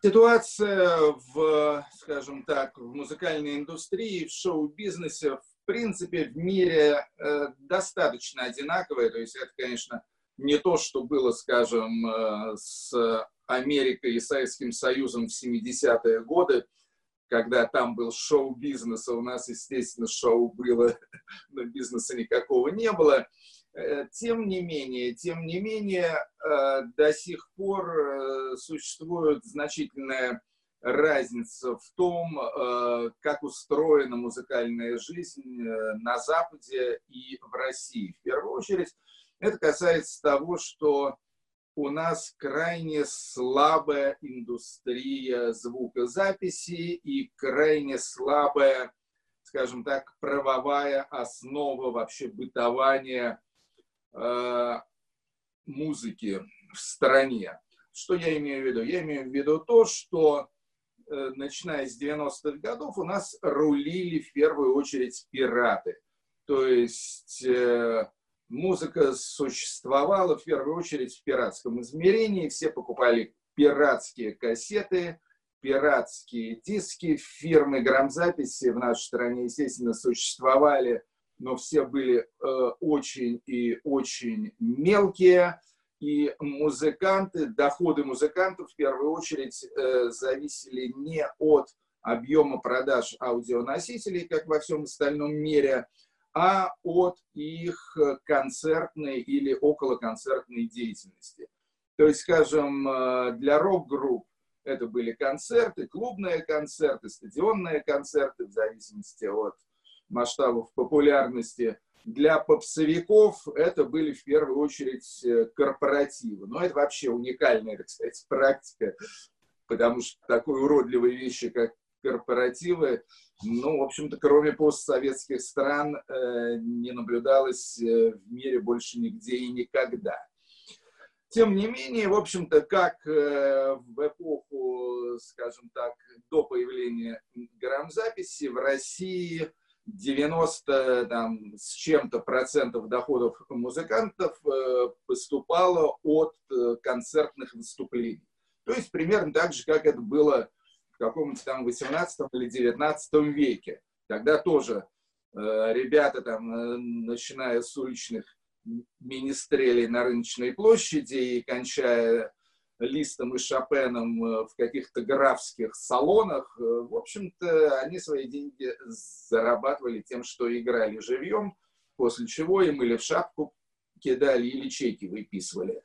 Ситуация в, скажем так, в музыкальной индустрии, в шоу-бизнесе, в принципе, в мире э, достаточно одинаковая. То есть это, конечно, не то, что было, скажем, э, с Америкой и Советским Союзом в 70-е годы, когда там был шоу-бизнес, а у нас, естественно, шоу было, но бизнеса никакого не было. Э, тем не менее, тем не менее, э, до сих пор э, существует значительная разница в том, как устроена музыкальная жизнь на Западе и в России. В первую очередь, это касается того, что у нас крайне слабая индустрия звукозаписи и крайне слабая, скажем так, правовая основа вообще бытования музыки в стране. Что я имею в виду? Я имею в виду то, что э, начиная с 90-х годов у нас рулили в первую очередь пираты. То есть э, музыка существовала в первую очередь в пиратском измерении. Все покупали пиратские кассеты, пиратские диски. Фирмы грамзаписи в нашей стране, естественно, существовали – но все были э, очень и очень мелкие. И музыканты, доходы музыкантов в первую очередь э, зависели не от объема продаж аудионосителей, как во всем остальном мире, а от их концертной или околоконцертной деятельности. То есть, скажем, э, для рок-групп это были концерты, клубные концерты, стадионные концерты, в зависимости от масштабов популярности. Для попсовиков это были в первую очередь э, корпоративы. Но это вообще уникальная, сказать, практика, потому что такой уродливой вещи, как корпоративы, ну, в общем-то, кроме постсоветских стран, э, не наблюдалось э, в мире больше нигде и никогда. Тем не менее, в общем-то, как в эпоху, скажем так, до появления грамзаписи в России 90 там, с чем-то процентов доходов музыкантов э, поступало от э, концертных выступлений. То есть примерно так же, как это было в каком-то там 18 или 19 веке. Тогда тоже э, ребята там, начиная с уличных министрелей на рыночной площади и кончая Листом и Шопеном э, в каких-то графских салонах. Э, в общем-то, они свои деньги зарабатывали тем, что играли живьем, после чего им или в шапку кидали, или чеки выписывали.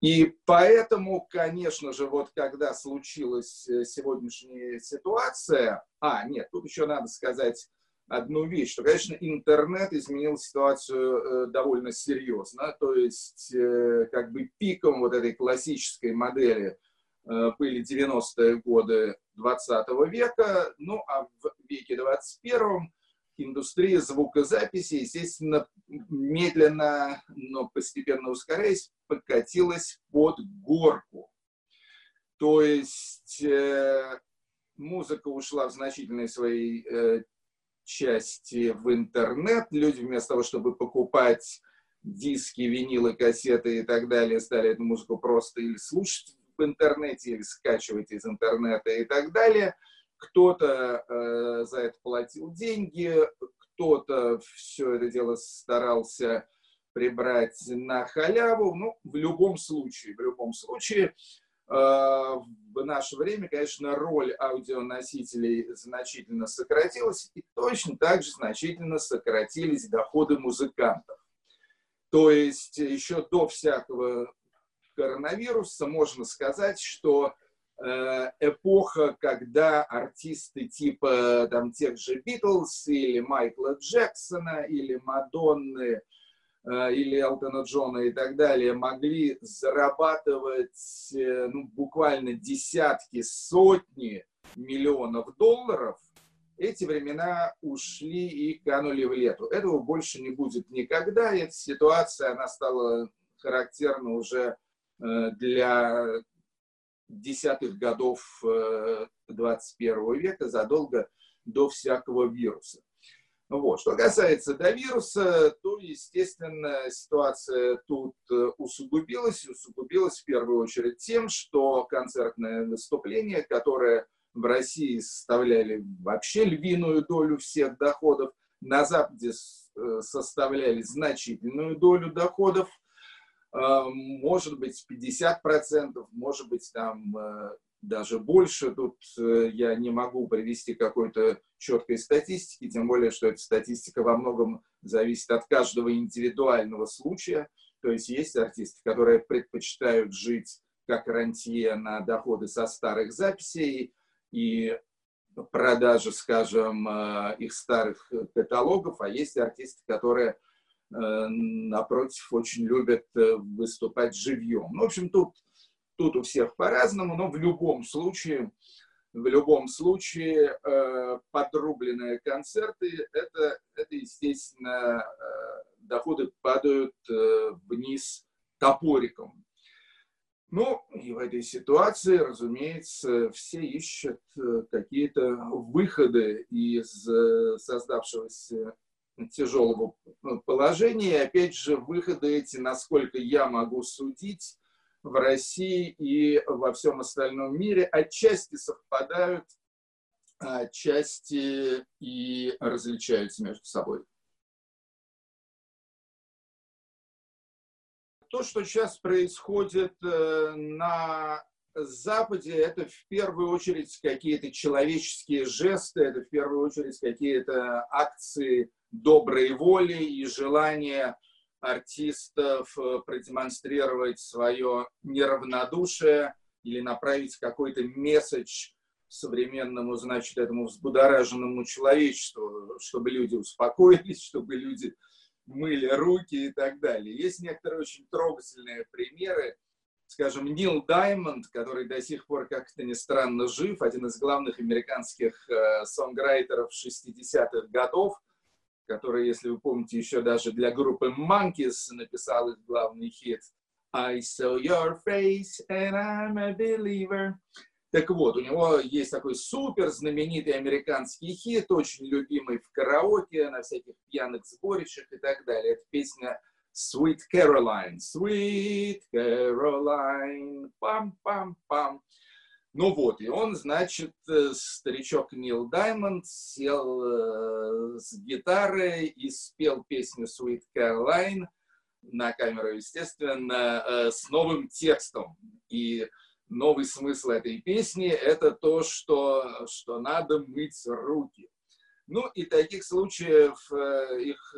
И поэтому, конечно же, вот когда случилась э, сегодняшняя ситуация, а, нет, тут еще надо сказать, одну вещь, что, конечно, интернет изменил ситуацию э, довольно серьезно. То есть, э, как бы пиком вот этой классической модели э, были 90-е годы 20 века, ну а в веке 21 индустрия звукозаписи, естественно, медленно, но постепенно ускоряясь, покатилась под горку. То есть э, музыка ушла в значительной своей э, части в интернет. Люди вместо того, чтобы покупать диски, винилы, кассеты и так далее, стали эту музыку просто или слушать в интернете, или скачивать из интернета и так далее. Кто-то э, за это платил деньги, кто-то все это дело старался прибрать на халяву. Ну, в любом случае, в любом случае, в наше время, конечно, роль аудионосителей значительно сократилась, и точно так же значительно сократились доходы музыкантов. То есть еще до всякого коронавируса можно сказать, что э, эпоха, когда артисты типа там, тех же Битлз или Майкла Джексона или Мадонны Э, или Элтона Джона и так далее могли зарабатывать э, ну, буквально десятки, сотни миллионов долларов, эти времена ушли и канули в лету. Этого больше не будет никогда. Эта ситуация, она стала характерна уже э, для десятых годов 21 века, задолго до всякого вируса. Вот. Что касается до вируса, то, естественно, ситуация тут э, усугубилась. Усугубилась в первую очередь тем, что концертное выступление, которое в России составляли вообще львиную долю всех доходов, на Западе э, составляли значительную долю доходов, э, может быть 50%, может быть там даже больше. Тут э, я не могу привести какой-то четкой статистики, тем более, что эта статистика во многом зависит от каждого индивидуального случая. То есть есть артисты, которые предпочитают жить как рантье на доходы со старых записей и продажи, скажем, э, их старых каталогов, а есть артисты, которые, э, напротив, очень любят выступать живьем. Ну, в общем, тут Тут у всех по-разному, но в любом случае, в любом случае э, подрубленные концерты, это, это естественно, э, доходы падают э, вниз топориком. Ну, и в этой ситуации, разумеется, все ищут какие-то выходы из создавшегося тяжелого положения. И опять же, выходы эти, насколько я могу судить, в России и во всем остальном мире отчасти совпадают, отчасти и различаются между собой. То, что сейчас происходит э, на Западе, это в первую очередь какие-то человеческие жесты, это в первую очередь какие-то акции доброй воли и желания артистов э, продемонстрировать свое неравнодушие или направить какой-то месседж современному, значит, этому взбудораженному человечеству, чтобы люди успокоились, чтобы люди мыли руки и так далее. Есть некоторые очень трогательные примеры. Скажем, Нил Даймонд, который до сих пор, как-то не странно, жив, один из главных американских э, сонграйтеров 60-х годов – который, если вы помните, еще даже для группы Monkeys написал их главный хит I saw your face and I'm a believer. Так вот, у него есть такой супер знаменитый американский хит, очень любимый в караоке, на всяких пьяных сборищах и так далее. Это песня Sweet Caroline. Sweet Caroline. Пам-пам-пам. Ну вот, и он, значит, э, старичок Нил Даймонд сел э, с гитарой и спел песню Sweet Caroline на камеру, естественно, э, с новым текстом. И новый смысл этой песни – это то, что, что надо мыть руки. Ну и таких случаев их,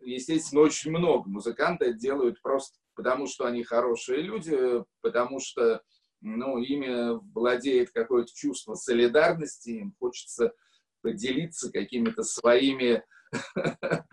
естественно, очень много. Музыканты делают просто потому, что они хорошие люди, потому что ну, ими владеет какое-то чувство солидарности, им хочется поделиться какими-то своими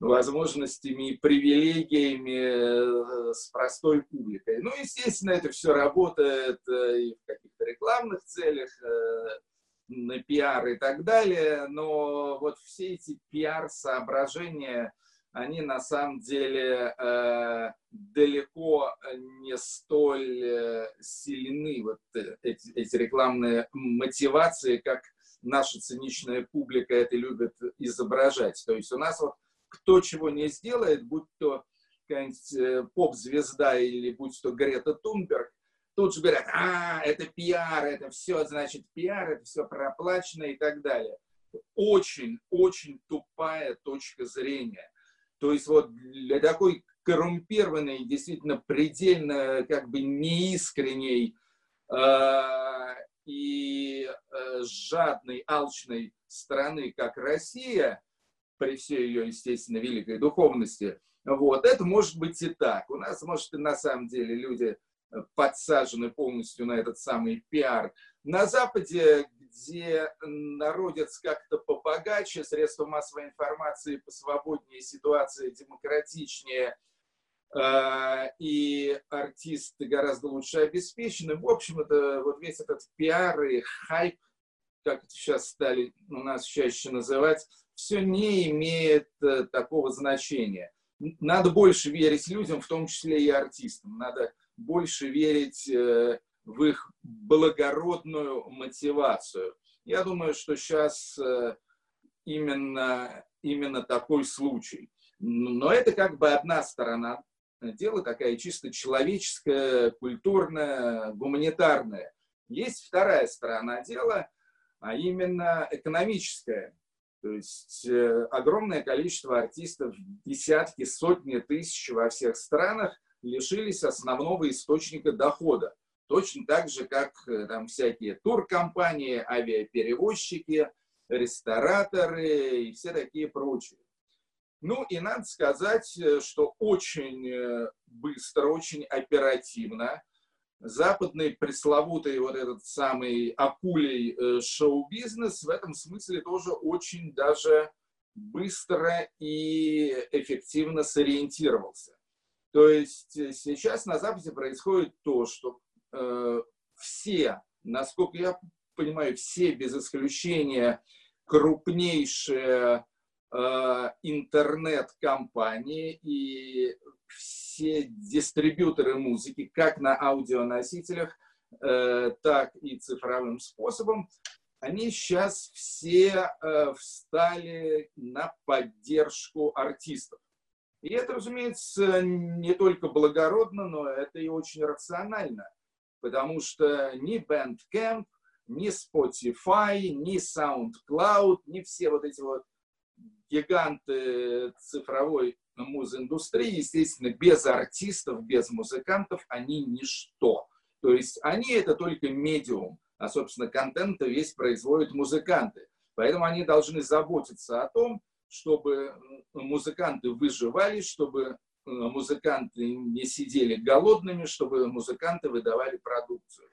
возможностями и привилегиями э, с простой публикой. Ну, естественно, это все работает э, и в каких-то рекламных целях, э, на пиар и так далее, но вот все эти пиар-соображения, они на самом деле э, далеко не столь э, сильны, вот э, эти, эти рекламные мотивации, как наша циничная публика это любит изображать. То есть у нас вот кто чего не сделает, будь то какая-нибудь э, поп-звезда или будь то Грета Тунберг, тут же говорят, а, это пиар, это все, значит, пиар, это все проплачено и так далее. Очень, очень тупая точка зрения. То есть вот для такой коррумпированной, действительно предельно как бы неискренней э, и э, жадной, алчной страны, как Россия, при всей ее, естественно, великой духовности, вот, это может быть и так. У нас, может, и на самом деле люди подсажены полностью на этот самый пиар. На Западе, где народец как-то побогаче, средства массовой информации посвободнее, ситуация демократичнее, э, и артисты гораздо лучше обеспечены. В общем, это вот весь этот пиар и хайп, как это сейчас стали у нас чаще называть, все не имеет э, такого значения. Надо больше верить людям, в том числе и артистам. Надо больше верить э, в их благородную мотивацию. Я думаю, что сейчас э, именно, именно такой случай. Но это как бы одна сторона дела, такая чисто человеческая, культурная, гуманитарная. Есть вторая сторона дела, а именно экономическая. То есть э, огромное количество артистов, десятки, сотни тысяч во всех странах лишились основного источника дохода. Точно так же, как э, там всякие туркомпании, авиаперевозчики, рестораторы и все такие прочие. Ну и надо сказать, э, что очень э, быстро, очень оперативно западный пресловутый вот этот самый акулей шоу-бизнес в этом смысле тоже очень даже быстро и эффективно сориентировался. То есть сейчас на Западе происходит то, что все, насколько я понимаю, все без исключения крупнейшие Э, интернет-компании и все дистрибьюторы музыки, как на аудионосителях, э, так и цифровым способом, они сейчас все э, встали на поддержку артистов. И это, разумеется, не только благородно, но это и очень рационально, потому что ни Bandcamp, ни Spotify, ни SoundCloud, ни все вот эти вот гиганты цифровой музыиндустрии, естественно, без артистов, без музыкантов они ничто. То есть они это только медиум, а, собственно, контент весь производят музыканты. Поэтому они должны заботиться о том, чтобы музыканты выживали, чтобы музыканты не сидели голодными, чтобы музыканты выдавали продукцию.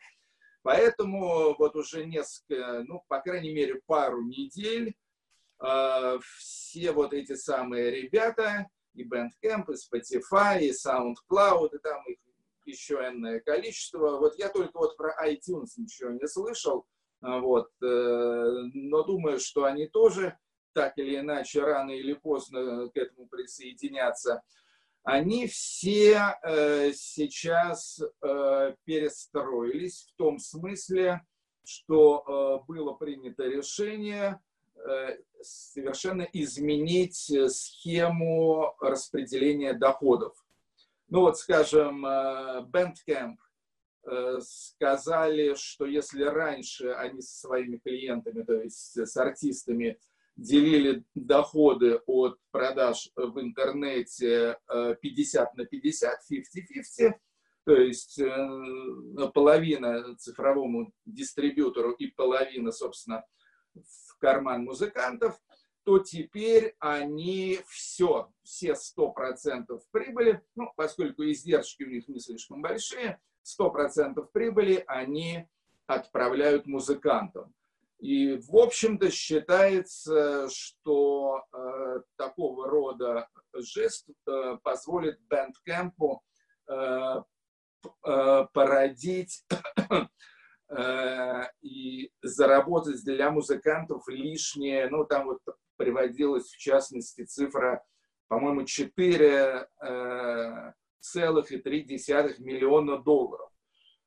Поэтому вот уже несколько, ну, по крайней мере, пару недель Э, все вот эти самые ребята, и Bandcamp, и Spotify, и SoundCloud, и там их еще энное количество. Вот я только вот про iTunes ничего не слышал, а вот, э, но думаю, что они тоже так или иначе рано или поздно к этому присоединятся. Они все э, сейчас перестроились в том смысле, что было принято решение Э, совершенно изменить э, схему распределения доходов. Ну вот, скажем, э, Bandcamp сказали, что если раньше они со своими клиентами, то есть с артистами, делили доходы от продаж в интернете 50 на 50, 50-50, то есть половина цифровому дистрибьютору и половина, собственно, карман музыкантов, то теперь они все, все 100% прибыли, ну, поскольку издержки у них не слишком большие, 100% прибыли они отправляют музыкантам. И, в общем-то, считается, что э, такого рода жест э, позволит бэндкэмпу э, э, породить Э, и заработать для музыкантов лишнее, ну, там вот приводилась в частности цифра, по-моему, 4 э, миллиона долларов.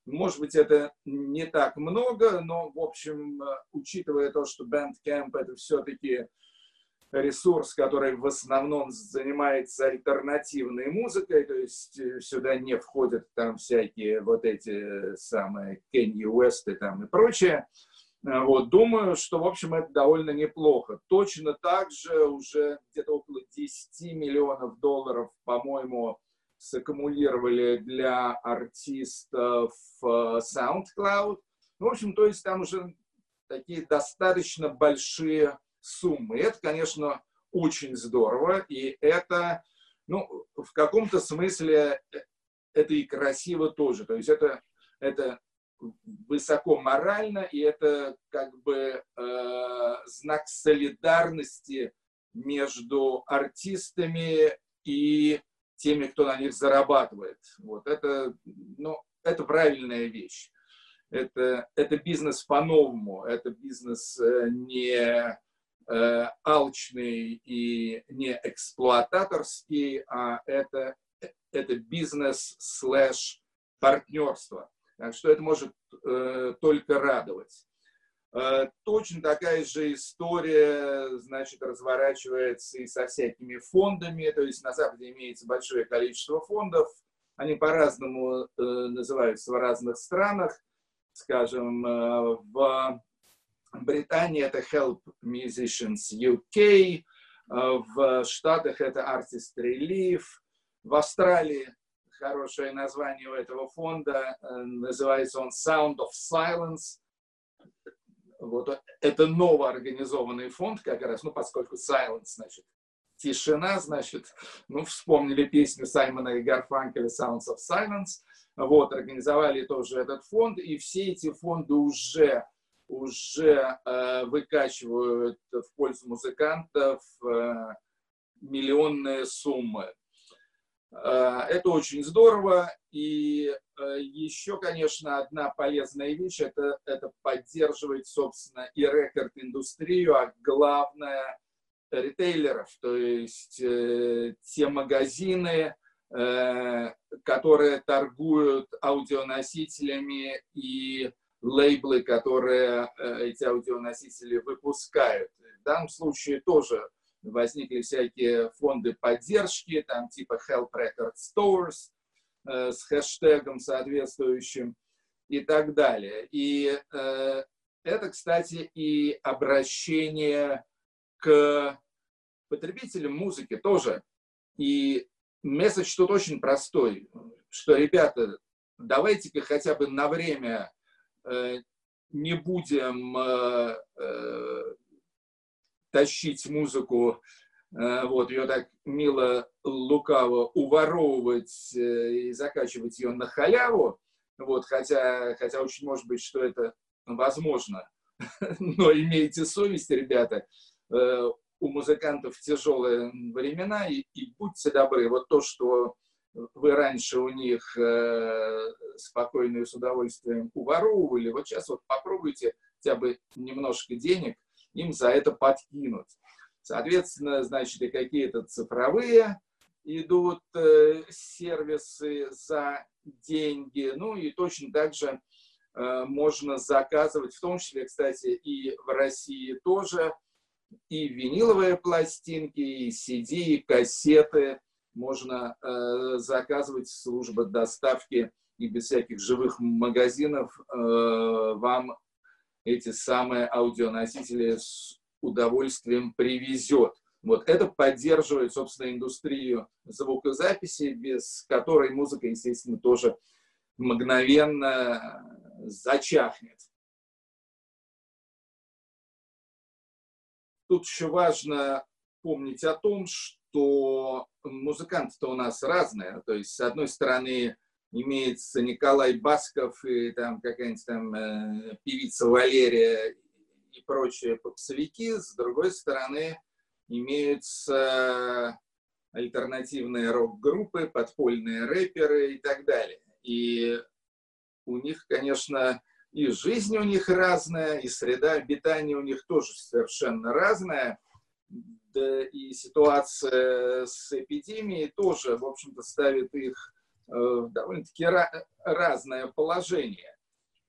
Может быть, это не так много, но, в общем, э, учитывая то, что Bandcamp это все-таки ресурс, который в основном занимается альтернативной музыкой, то есть э, сюда не входят там всякие вот эти самые Кенни Уэсты там и прочее. Э, вот, думаю, что, в общем, это довольно неплохо. Точно так же уже где-то около 10 миллионов долларов, по-моему, саккумулировали для артистов э, SoundCloud. В общем, то есть там уже такие достаточно большие суммы. это, конечно, очень здорово, и это, ну, в каком-то смысле э, это и красиво тоже. То есть это, это высоко морально, и это как бы э, знак солидарности между артистами и теми, кто на них зарабатывает. Вот это, ну, это правильная вещь. Это, это бизнес по-новому, это бизнес э, не э, алчный и не эксплуататорский, а это, это бизнес слэш партнерство. Так что это может э, только радовать. Э, точно такая же история, значит, разворачивается и со всякими фондами. То есть на Западе имеется большое количество фондов. Они по-разному э, называются в разных странах. Скажем, э, в Британии это Help Musicians UK, в Штатах это Artist Relief, в Австралии хорошее название у этого фонда, называется он Sound of Silence, вот это новоорганизованный фонд как раз, ну, поскольку silence, значит, тишина, значит, ну, вспомнили песню Саймона и Гарфанкеля Sounds of Silence, вот, организовали тоже этот фонд, и все эти фонды уже, уже э, выкачивают в пользу музыкантов э, миллионные суммы. Э, это очень здорово. И э, еще, конечно, одна полезная вещь это, это поддерживать, собственно, и рекорд-индустрию, а главное ритейлеров, то есть э, те магазины, которые торгуют аудионосителями и лейблы, которые эти аудионосители выпускают. В данном случае тоже возникли всякие фонды поддержки, там типа Help Record Stores э, с хэштегом соответствующим и так далее. И э, это, кстати, и обращение к потребителям музыки тоже. И месседж тут очень простой, что, ребята, давайте-ка хотя бы на время э, не будем тащить музыку, э, вот, ее так мило, лукаво уворовывать э, и закачивать ее на халяву, вот, хотя, хотя очень может быть, что это возможно. Но имейте совесть, ребята, э, у музыкантов тяжелые времена, и, и будьте добры, вот то, что вы раньше у них э, спокойно и с удовольствием уворовывали, вот сейчас вот попробуйте хотя бы немножко денег – им за это подкинуть. Соответственно, значит, и какие-то цифровые идут э, сервисы за деньги. Ну и точно так же э, можно заказывать, в том числе, кстати, и в России тоже, и виниловые пластинки, и CD, и кассеты можно э, заказывать служба доставки и без всяких живых магазинов э, вам эти самые аудионосители с удовольствием привезет. Вот это поддерживает, собственно, индустрию звукозаписи, без которой музыка, естественно, тоже мгновенно зачахнет. Тут еще важно помнить о том, что музыканты-то у нас разные. То есть, с одной стороны, имеется Николай Басков и там какая-нибудь там э, певица Валерия и прочие попсовики. С другой стороны, имеются альтернативные рок-группы, подпольные рэперы и так далее. И у них, конечно, и жизнь у них разная, и среда обитания у них тоже совершенно разная. Да и ситуация с эпидемией тоже, в общем-то, ставит их Э, довольно-таки разное положение.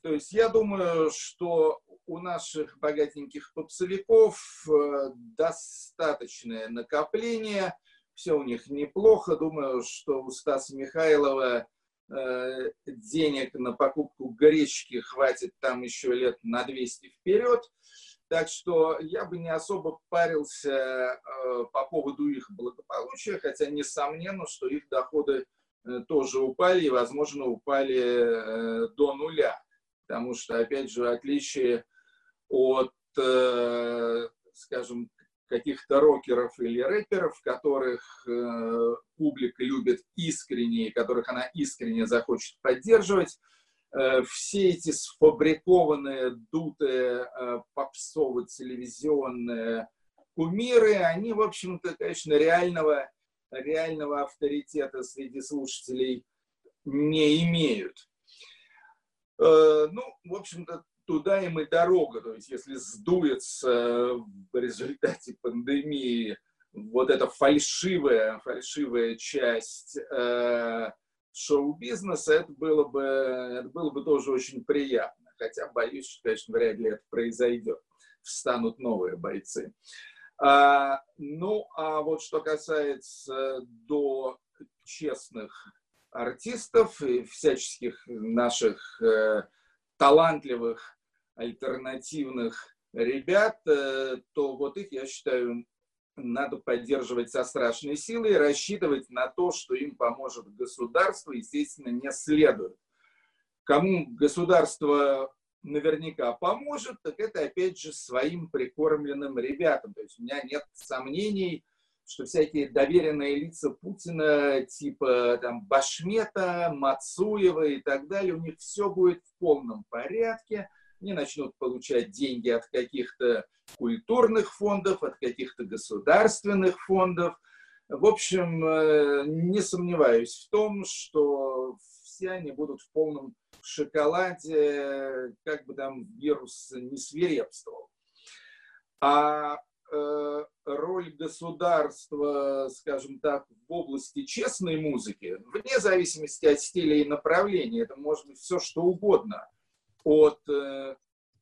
То есть я думаю, что у наших богатеньких попсовиков э, достаточное накопление, все у них неплохо. Думаю, что у Стаса Михайлова э, денег на покупку гречки хватит там еще лет на 200 вперед. Так что я бы не особо парился по поводу их благополучия, хотя несомненно, что их доходы Э, тоже упали и, возможно, упали э, до нуля. Потому что, опять же, в отличие от, э, скажем, каких-то рокеров или рэперов, которых публика любит искренне, которых она искренне захочет поддерживать, все эти сфабрикованные, дутые, попсово-телевизионные кумиры, они, в общем-то, конечно, реального реального авторитета среди слушателей не имеют. Э, ну, в общем-то, туда им и дорога. То есть, если сдуется в результате пандемии вот эта фальшивая, фальшивая часть э, шоу-бизнеса, это было, бы, это было бы тоже очень приятно. Хотя боюсь, что, конечно, вряд ли это произойдет. Встанут новые бойцы. А, ну, а вот что касается до честных артистов и всяческих наших э, талантливых альтернативных ребят, э, то вот их, я считаю, надо поддерживать со страшной силой рассчитывать на то, что им поможет государство, естественно, не следует. Кому государство наверняка поможет, так это опять же своим прикормленным ребятам. То есть у меня нет сомнений, что всякие доверенные лица Путина, типа там Башмета, Мацуева и так далее, у них все будет в полном порядке. Они начнут получать деньги от каких-то культурных фондов, от каких-то государственных фондов. В общем, э, не сомневаюсь в том, что все они будут в полном шоколаде, как бы там вирус не свирепствовал. А э, роль государства, скажем так, в области честной музыки, вне зависимости от стиля и направления, это может быть все что угодно, от э,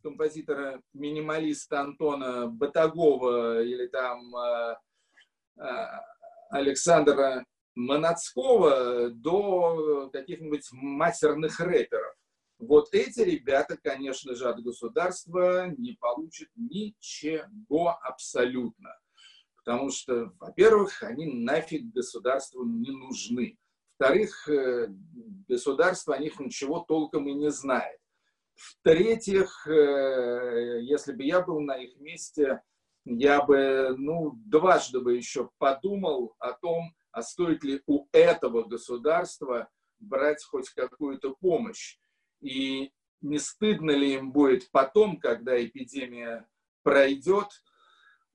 композитора-минималиста Антона Батагова или там э, э, Александра Манацкого до каких-нибудь матерных рэперов. Вот эти ребята, конечно же, от государства не получат ничего абсолютно. Потому что, во-первых, они нафиг государству не нужны. Во-вторых, э, государство о них ничего толком и не знает. В-третьих, э, если бы я был на их месте, я бы, ну, дважды бы еще подумал о том, а стоит ли у этого государства брать хоть какую-то помощь. И не стыдно ли им будет потом, когда эпидемия пройдет,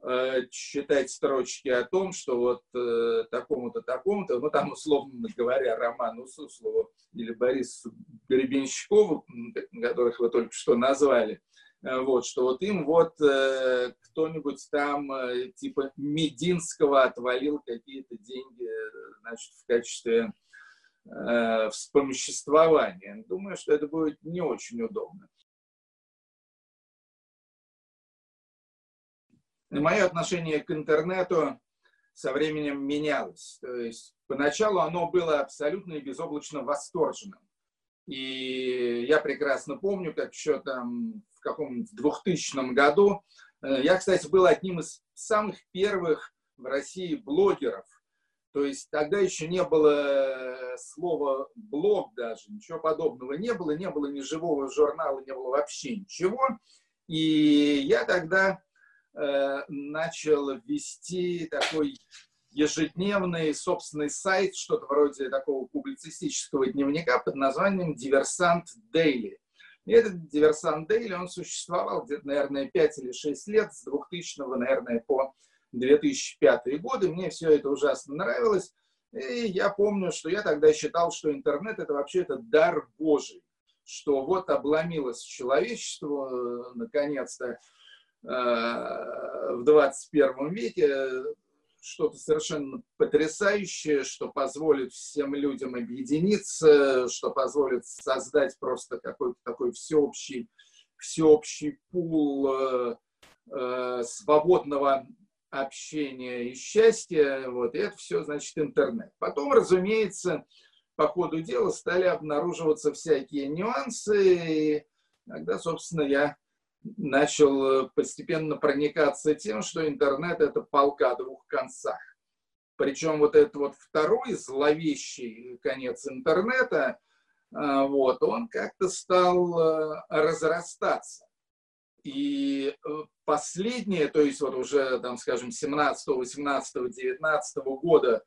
э, читать строчки о том, что вот э, такому-то, такому-то, ну там, условно говоря, Роману Суслову или Борису Гребенщикову, которых вы только что назвали, вот, что вот им вот э, кто-нибудь там э, типа Мединского отвалил какие-то деньги, значит, в качестве э, вспомоществования. Думаю, что это будет не очень удобно. Мое отношение к интернету со временем менялось. То есть поначалу оно было абсолютно и безоблачно восторженным. И я прекрасно помню, как еще там каком-нибудь 2000 году, э, я, кстати, был одним из самых первых в России блогеров. То есть тогда еще не было э, слова блог даже, ничего подобного не было, не было ни живого журнала, не было вообще ничего. И я тогда э, начал вести такой ежедневный собственный сайт, что-то вроде такого публицистического дневника под названием «Диверсант Дейли». И этот «Диверсант Дейли», он существовал где-то, наверное, 5 или 6 лет, с 2000, наверное, по 2005 годы. Мне все это ужасно нравилось. И я помню, что я тогда считал, что интернет это вообще это дар Божий, что вот обломилось человечество э, наконец-то э, в 21 веке, что-то совершенно потрясающее, что позволит всем людям объединиться, что позволит создать просто какой-то такой всеобщий, всеобщий пул э, э, свободного общения и счастья. Вот, и это все, значит, интернет. Потом, разумеется, по ходу дела стали обнаруживаться всякие нюансы. И тогда, собственно, я начал э, постепенно проникаться тем, что интернет – это полка о двух концах. Причем вот этот вот второй зловещий конец интернета, э, вот, он как-то стал э, разрастаться. И последнее, то есть вот уже, там, скажем, 17, 18, 19 года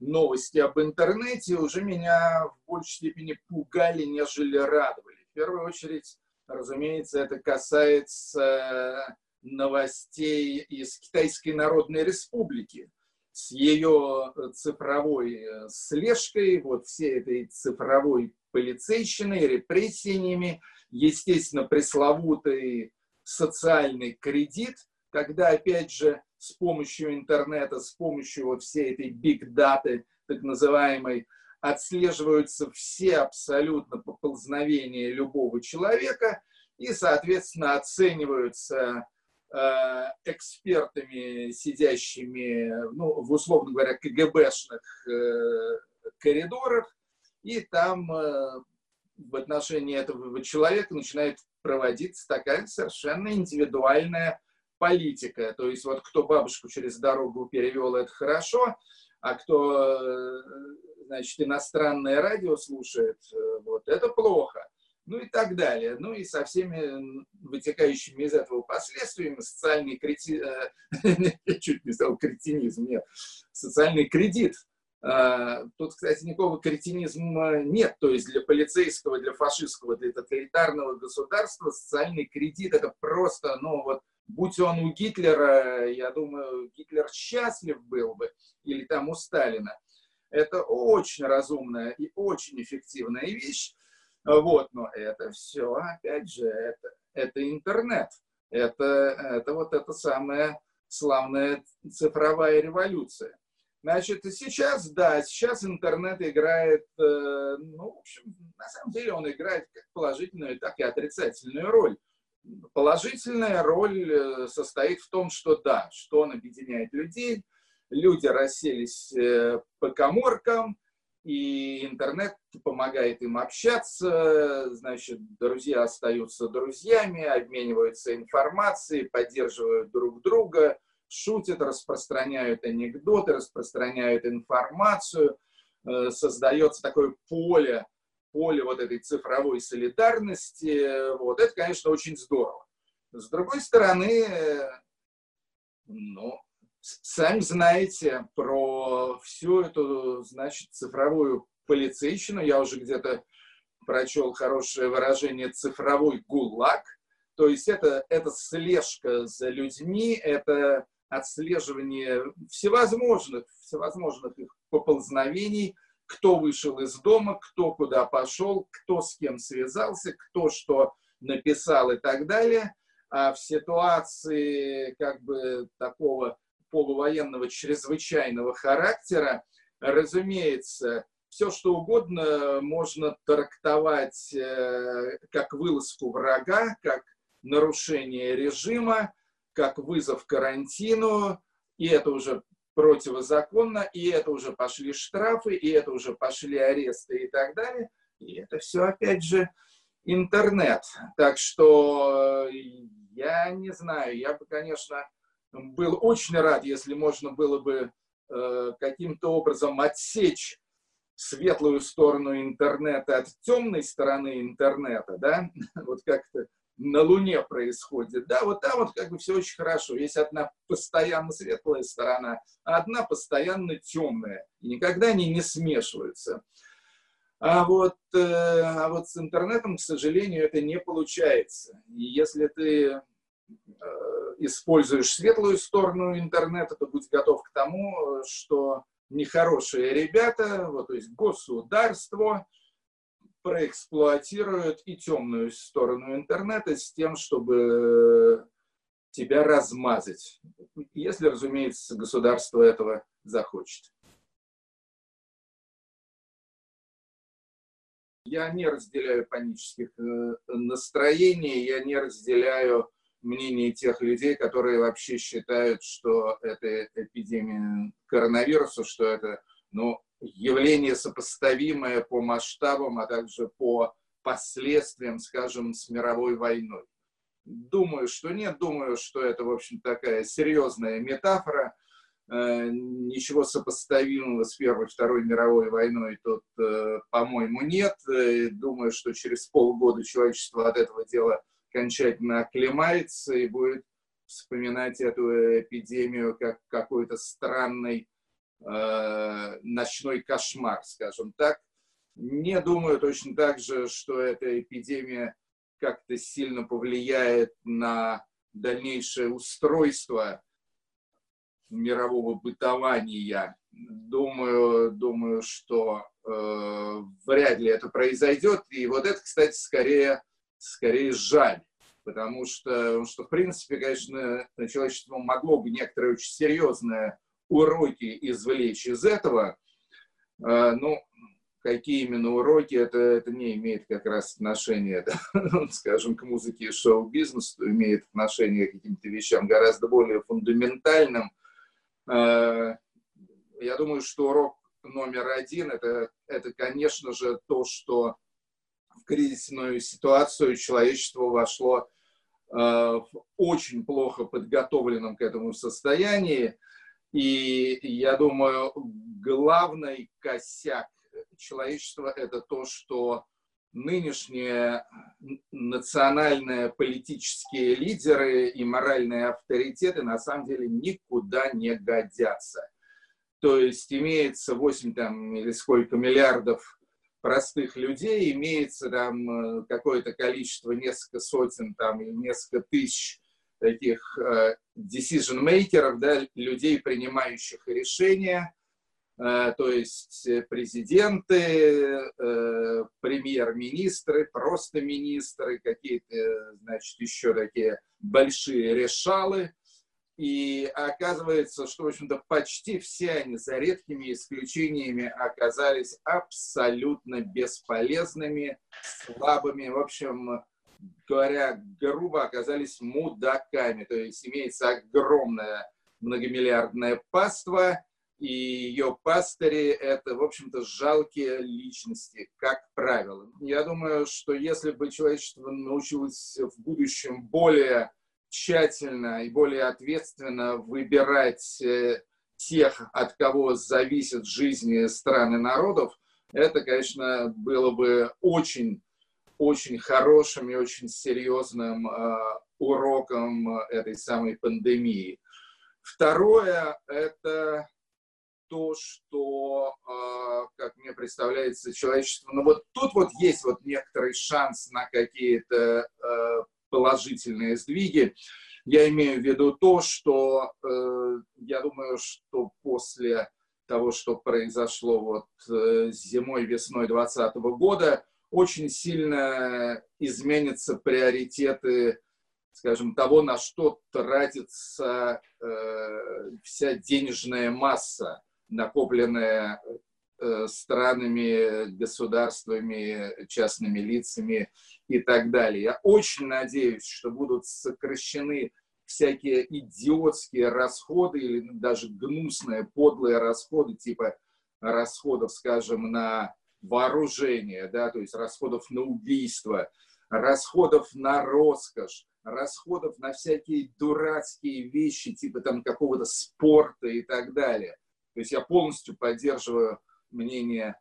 новости об интернете уже меня в большей степени пугали, нежели радовали. В первую очередь, Разумеется, это касается новостей из Китайской Народной Республики с ее цифровой слежкой, вот всей этой цифровой полицейщиной, репрессиями, естественно, пресловутый социальный кредит, когда, опять же, с помощью интернета, с помощью вот всей этой биг-даты, так называемой, отслеживаются все абсолютно поползновения любого человека, и, соответственно, оцениваются э, экспертами, сидящими, ну, в, условно говоря, КГБшных э, коридорах, и там э, в отношении этого человека начинает проводиться такая совершенно индивидуальная политика. То есть вот кто бабушку через дорогу перевел, это хорошо, а кто, э, значит, иностранное радио слушает, э, вот это плохо. Ну и так далее. Ну и со всеми вытекающими из этого последствиями социальный кредит, я чуть не сказал кретинизм, нет, социальный кредит а, тут, кстати, никакого кретинизма нет. То есть для полицейского, для фашистского, для тоталитарного государства социальный кредит это просто, ну вот, будь он у Гитлера, я думаю, Гитлер счастлив был бы, или там у Сталина. Это очень разумная и очень эффективная вещь. Вот, но это все, опять же, это, это интернет. Это, это вот эта самая славная цифровая революция. Значит, сейчас, да, сейчас интернет играет, э, ну, в общем, на самом деле он играет как положительную, так и отрицательную роль. Положительная роль э, состоит в том, что да, что он объединяет людей, люди расселись э, по коморкам, и интернет помогает им общаться, значит, друзья остаются друзьями, обмениваются информацией, поддерживают друг друга – шутят, распространяют анекдоты, распространяют информацию, э, создается такое поле, поле вот этой цифровой солидарности. Вот это, конечно, очень здорово. С другой стороны, ну, сами знаете про всю эту, значит, цифровую полицейщину. Я уже где-то прочел хорошее выражение «цифровой гулаг». То есть это, это слежка за людьми, это отслеживание всевозможных, всевозможных их поползновений, кто вышел из дома, кто куда пошел, кто с кем связался, кто что написал и так далее. А в ситуации как бы такого полувоенного чрезвычайного характера, разумеется, все что угодно можно трактовать э, как вылазку врага, как нарушение режима, как вызов карантину, и это уже противозаконно, и это уже пошли штрафы, и это уже пошли аресты и так далее. И это все, опять же, интернет. Так что э, я не знаю, я бы, конечно, был очень рад, если можно было бы э, каким-то образом отсечь светлую сторону интернета от темной стороны интернета, да, вот как-то на Луне происходит. Да, вот там вот как бы все очень хорошо. Есть одна постоянно светлая сторона, а одна постоянно темная. И никогда они не смешиваются. А вот, э, а вот с интернетом, к сожалению, это не получается. И если ты э, используешь светлую сторону интернета, то будь готов к тому, что нехорошие ребята, вот, то есть государство, проэксплуатируют и темную сторону интернета с тем, чтобы тебя размазать, если, разумеется, государство этого захочет. Я не разделяю панических э, настроений, я не разделяю мнение тех людей, которые вообще считают, что это эпидемия коронавируса, что это ну, явление сопоставимое по масштабам, а также по последствиям, скажем, с мировой войной. Думаю, что нет, думаю, что это, в общем, такая серьезная метафора. Э, ничего сопоставимого с Первой и Второй мировой войной тут, э, по-моему, нет. Э, думаю, что через полгода человечество от этого дела окончательно оклемается и будет вспоминать эту эпидемию как какой-то странный э, ночной кошмар, скажем так. Не думаю точно так же, что эта эпидемия как-то сильно повлияет на дальнейшее устройство мирового бытования. Думаю, думаю, что э, вряд ли это произойдет. И вот это, кстати, скорее, скорее жаль. Потому что, что, в принципе, конечно, человечество могло бы некоторое очень серьезное уроки извлечь из этого. Э, ну, какие именно уроки, это, это не имеет как раз отношения, да, скажем, к музыке и шоу-бизнесу, имеет отношение к каким-то вещам гораздо более фундаментальным. Э, я думаю, что урок номер один это, это, конечно же, то, что в кризисную ситуацию человечество вошло э, в очень плохо подготовленном к этому состоянии. И я думаю, главный косяк человечества – это то, что нынешние национальные политические лидеры и моральные авторитеты на самом деле никуда не годятся. То есть имеется 8 там, или сколько миллиардов простых людей, имеется там э, какое-то количество, несколько сотен там, или несколько тысяч таких э, decision-makers, да, людей, принимающих решения, Э, то есть э, президенты, премьер-министры, просто министры, какие-то, значит, еще такие большие решалы. И оказывается, что, в общем-то, почти все они, за редкими исключениями, оказались абсолютно бесполезными, слабыми. В общем, говоря грубо, оказались мудаками. То есть имеется огромное многомиллиардное паство – и ее пастыри – это, в общем-то, жалкие личности, как правило. Я думаю, что если бы человечество научилось в будущем более тщательно и более ответственно выбирать э, тех, от кого зависят жизни стран и народов, это, конечно, было бы очень, очень хорошим и очень серьезным э, уроком этой самой пандемии. Второе – это то, что, а, как мне представляется, человечество, ну вот тут вот есть вот некоторый шанс на какие-то а, положительные сдвиги. Я имею в виду то, что э, я думаю, что после того, что произошло вот э, зимой, весной 2020 года, очень сильно изменятся приоритеты скажем, того, на что тратится э, вся денежная масса накопленное э, странами, государствами, частными лицами и так далее. Я очень надеюсь, что будут сокращены всякие идиотские расходы или даже гнусные, подлые расходы, типа расходов, скажем, на вооружение, да, то есть расходов на убийство, расходов на роскошь, расходов на всякие дурацкие вещи, типа там какого-то спорта и так далее. То есть я полностью поддерживаю мнение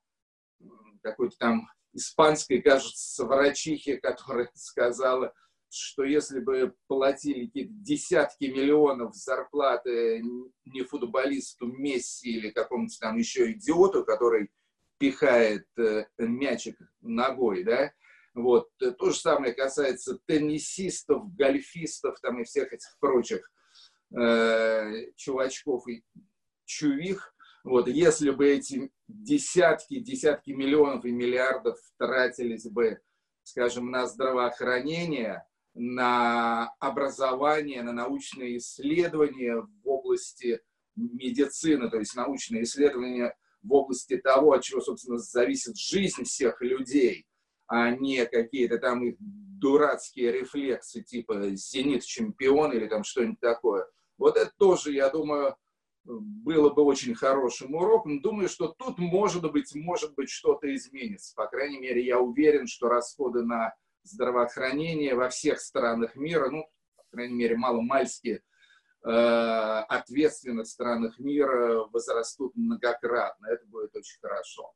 какой-то там испанской, кажется, врачихи, которая сказала, что если бы платили какие-то десятки миллионов зарплаты не футболисту Месси или какому-то там еще идиоту, который пихает э, мячик ногой, да, вот. То же самое касается теннисистов, гольфистов там и всех этих прочих э, чувачков и чувих. Вот, если бы эти десятки, десятки миллионов и миллиардов тратились бы, скажем, на здравоохранение, на образование, на научные исследования в области медицины, то есть научные исследования в области того, от чего, собственно, зависит жизнь всех людей, а не какие-то там их дурацкие рефлексы, типа «Зенит-чемпион» или там что-нибудь такое. Вот это тоже, я думаю, было бы очень хорошим уроком. Думаю, что тут, может быть, может быть, что-то изменится. По крайней мере, я уверен, что расходы на здравоохранение во всех странах мира, ну, по крайней мере, маломальски ответственных странах мира возрастут многократно. Это будет очень хорошо.